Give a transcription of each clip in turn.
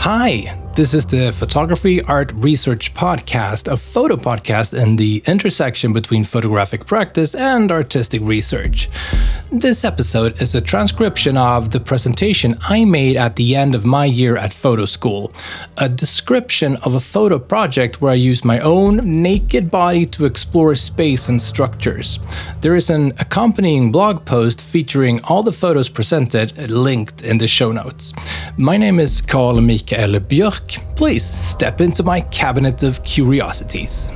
Hi, this is the Photography Art Research Podcast, a photo podcast in the intersection between photographic practice and artistic research. This episode is a transcription of the presentation I made at the end of my year at photo school, a description of a photo project where I used my own naked body to explore space and structures. There is an accompanying blog post featuring all the photos presented linked in the show notes. My name is Carl Mikael Björk please step into my cabinet of curiosities.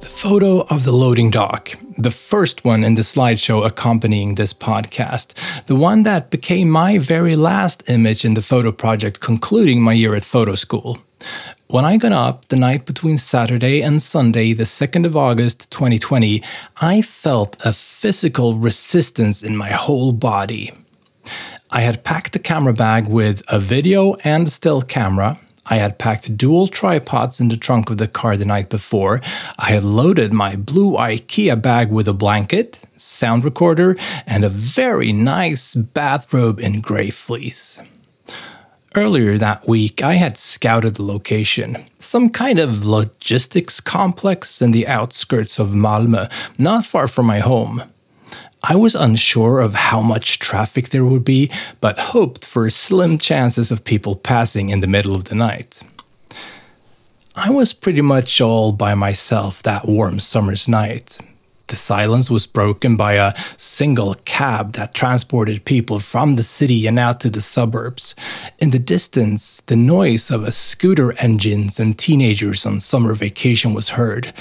The photo of the loading dock, the first one in the slideshow accompanying this podcast, the one that became my very last image in the photo project concluding my year at photo school. When I got up the night between Saturday and Sunday, the 2nd of August 2020, I felt a physical resistance in my whole body. I had packed the camera bag with a video and still camera. I had packed dual tripods in the trunk of the car the night before. I had loaded my blue IKEA bag with a blanket, sound recorder, and a very nice bathrobe in grey fleece. Earlier that week, I had scouted the location, some kind of logistics complex in the outskirts of Malmö, not far from my home. I was unsure of how much traffic there would be, but hoped for slim chances of people passing in the middle of the night. I was pretty much all by myself that warm summer's night. The silence was broken by a single cab that transported people from the city and out to the suburbs. In the distance, the noise of a scooter engines and teenagers on summer vacation was heard.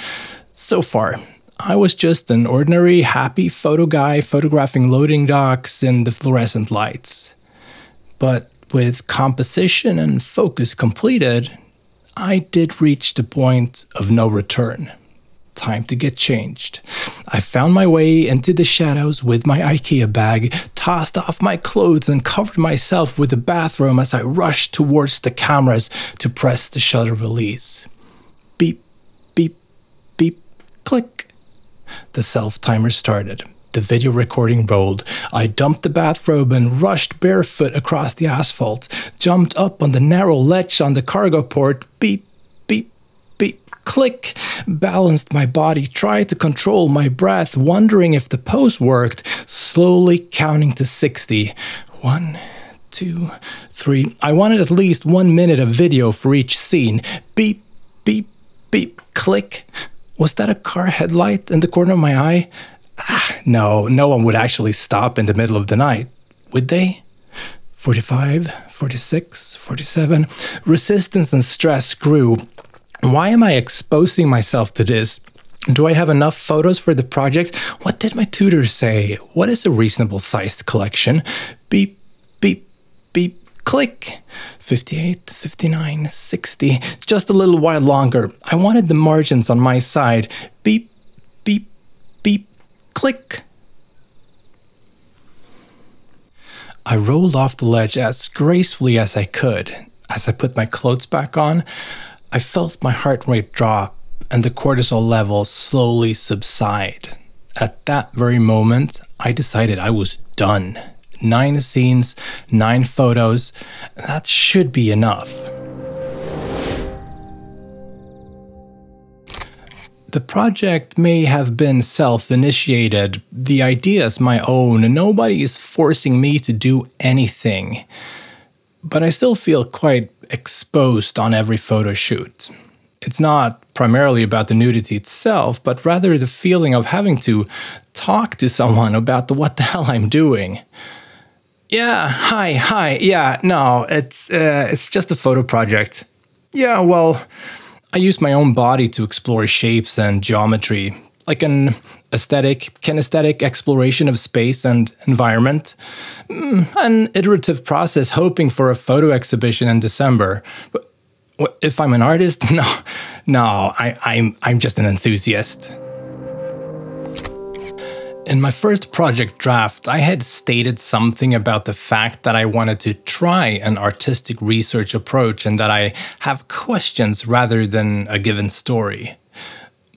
So far, I was just an ordinary, happy photo guy photographing loading docks in the fluorescent lights. But with composition and focus completed, I did reach the point of no return. Time to get changed. I found my way into the shadows with my IKEA bag, tossed off my clothes, and covered myself with the bathroom as I rushed towards the cameras to press the shutter release. Beep, beep, beep, click. The self timer started. The video recording rolled. I dumped the bathrobe and rushed barefoot across the asphalt, jumped up on the narrow ledge on the cargo port, beep, beep, beep, click, balanced my body, tried to control my breath, wondering if the pose worked, slowly counting to 60. One, two, three. I wanted at least one minute of video for each scene. Beep, beep, beep, click. Was that a car headlight in the corner of my eye? Ah, no, no one would actually stop in the middle of the night, would they? 45, 46, 47. Resistance and stress grew. Why am I exposing myself to this? Do I have enough photos for the project? What did my tutor say? What is a reasonable sized collection? Beep, click. 58, 59, 60, just a little while longer. I wanted the margins on my side. Beep, beep, beep, click. I rolled off the ledge as gracefully as I could. As I put my clothes back on, I felt my heart rate drop and the cortisol levels slowly subside. At that very moment, I decided I was done nine scenes, nine photos. That should be enough. The project may have been self initiated, the idea is my own, nobody is forcing me to do anything. But I still feel quite exposed on every photo shoot. It's not primarily about the nudity itself, but rather the feeling of having to talk to someone about the what the hell I'm doing. Yeah, hi, hi. Yeah, no, it's uh, it's just a photo project. Yeah, well, I use my own body to explore shapes and geometry, like an aesthetic, kinesthetic exploration of space and environment. Mm, an iterative process hoping for a photo exhibition in December. But if I'm an artist, no, no, I, I'm I'm just an enthusiast. In my first project draft, I had stated something about the fact that I wanted to try an artistic research approach and that I have questions rather than a given story.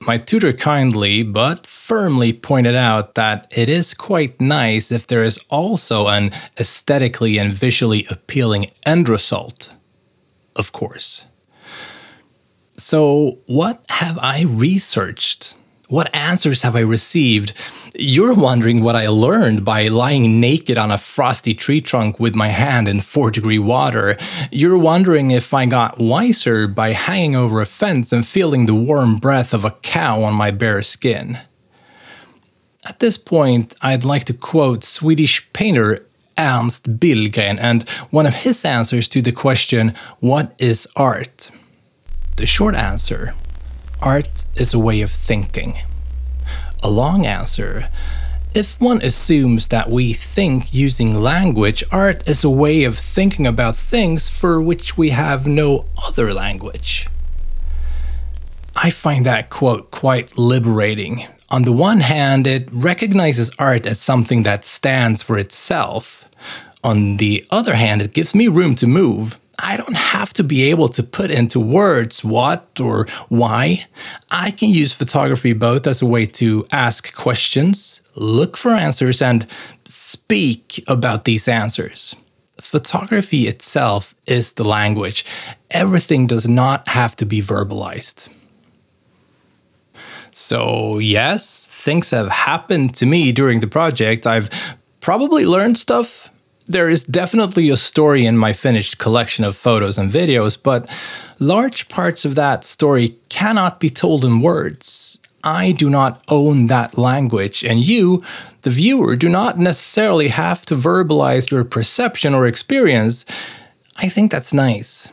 my tutor kindly but firmly pointed out that it is quite nice if there is also an aesthetically and visually appealing end result. Of course. So, what have I researched? What answers have I received? You're wondering what I learned by lying naked on a frosty tree trunk with my hand in 4 degree water. You're wondering if I got wiser by hanging over a fence and feeling the warm breath of a cow on my bare skin. At this point, I'd like to quote Swedish painter Ernst Billgren and one of his answers to the question, What is art? The short answer art is a way of thinking. A long answer if one assumes that we think using language, art is a way of thinking about things for which we have no other language. I find that quote quite liberating. On the one hand, it recognizes art as something that stands for itself. On the other hand, it gives me room to move I don't have to be able to put into words what or why. I can use photography both as a way to ask questions, look for answers, and speak about these answers. Photography itself is the language. Everything does not have to be verbalized. So, yes, things have happened to me during the project. I've probably learned stuff there is definitely a story in my finished collection of photos and videos, but large parts of that story cannot be told in words. I do not own that language, and you, the viewer, do not necessarily have to verbalize your perception or experience. I think that's nice.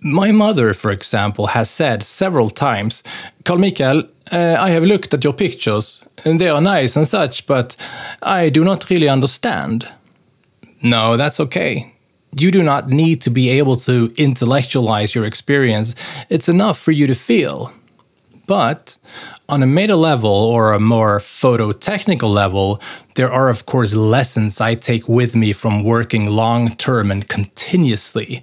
My mother, for example, has said several times, Carl Mikael, uh, I have looked at your pictures, and they are nice and such, but I do not really understand. No, that's okay. You do not need to be able to intellectualize your experience, it's enough for you to feel. But on a meta level or a more photo technical level, there are, of course, lessons I take with me from working long term and continuously.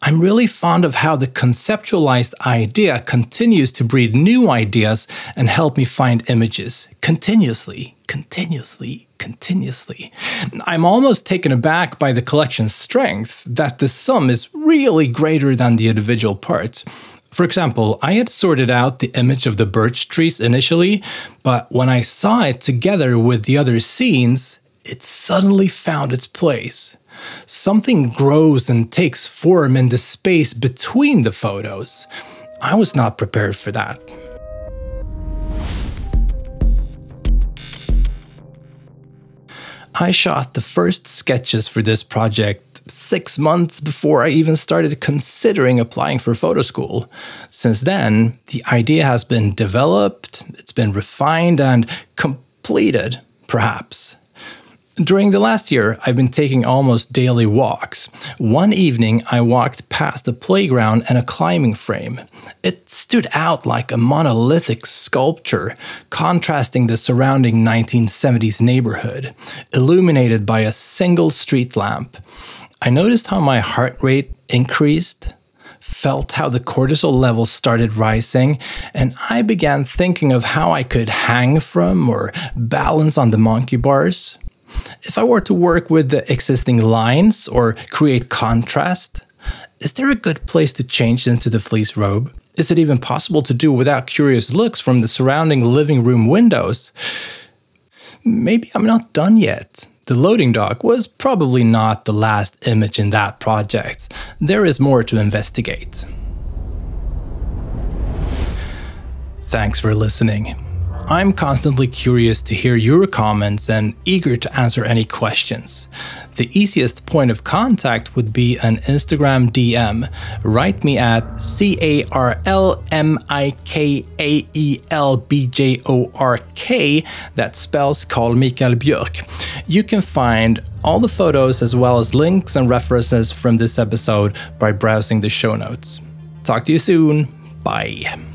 I'm really fond of how the conceptualized idea continues to breed new ideas and help me find images continuously, continuously, continuously. I'm almost taken aback by the collection's strength that the sum is really greater than the individual parts. For example, I had sorted out the image of the birch trees initially, but when I saw it together with the other scenes, it suddenly found its place. Something grows and takes form in the space between the photos. I was not prepared for that. I shot the first sketches for this project six months before I even started considering applying for photo school. Since then, the idea has been developed, it's been refined, and completed, perhaps. During the last year, I've been taking almost daily walks. One evening, I walked past a playground and a climbing frame. It stood out like a monolithic sculpture, contrasting the surrounding 1970s neighborhood, illuminated by a single street lamp. I noticed how my heart rate increased, felt how the cortisol levels started rising, and I began thinking of how I could hang from or balance on the monkey bars. If I were to work with the existing lines or create contrast, is there a good place to change into the fleece robe? Is it even possible to do without curious looks from the surrounding living room windows? Maybe I'm not done yet. The loading dock was probably not the last image in that project. There is more to investigate. Thanks for listening. I'm constantly curious to hear your comments and eager to answer any questions. The easiest point of contact would be an Instagram DM. Write me at C A R L M I K A E L B J O R K, that spells Carl Mikael Björk. You can find all the photos as well as links and references from this episode by browsing the show notes. Talk to you soon. Bye.